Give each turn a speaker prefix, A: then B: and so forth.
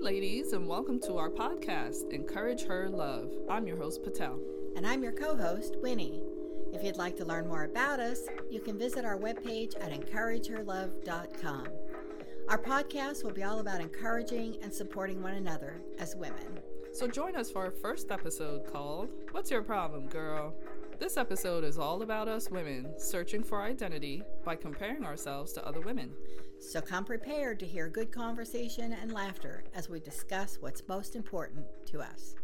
A: ladies, and welcome to our podcast, Encourage Her Love. I'm your host, Patel.
B: And I'm your co host, Winnie. If you'd like to learn more about us, you can visit our webpage at encourageherlove.com. Our podcast will be all about encouraging and supporting one another as women.
A: So join us for our first episode called What's Your Problem, Girl? This episode is all about us women searching for identity by comparing ourselves to other women.
B: So come prepared to hear good conversation and laughter as we discuss what's most important to us.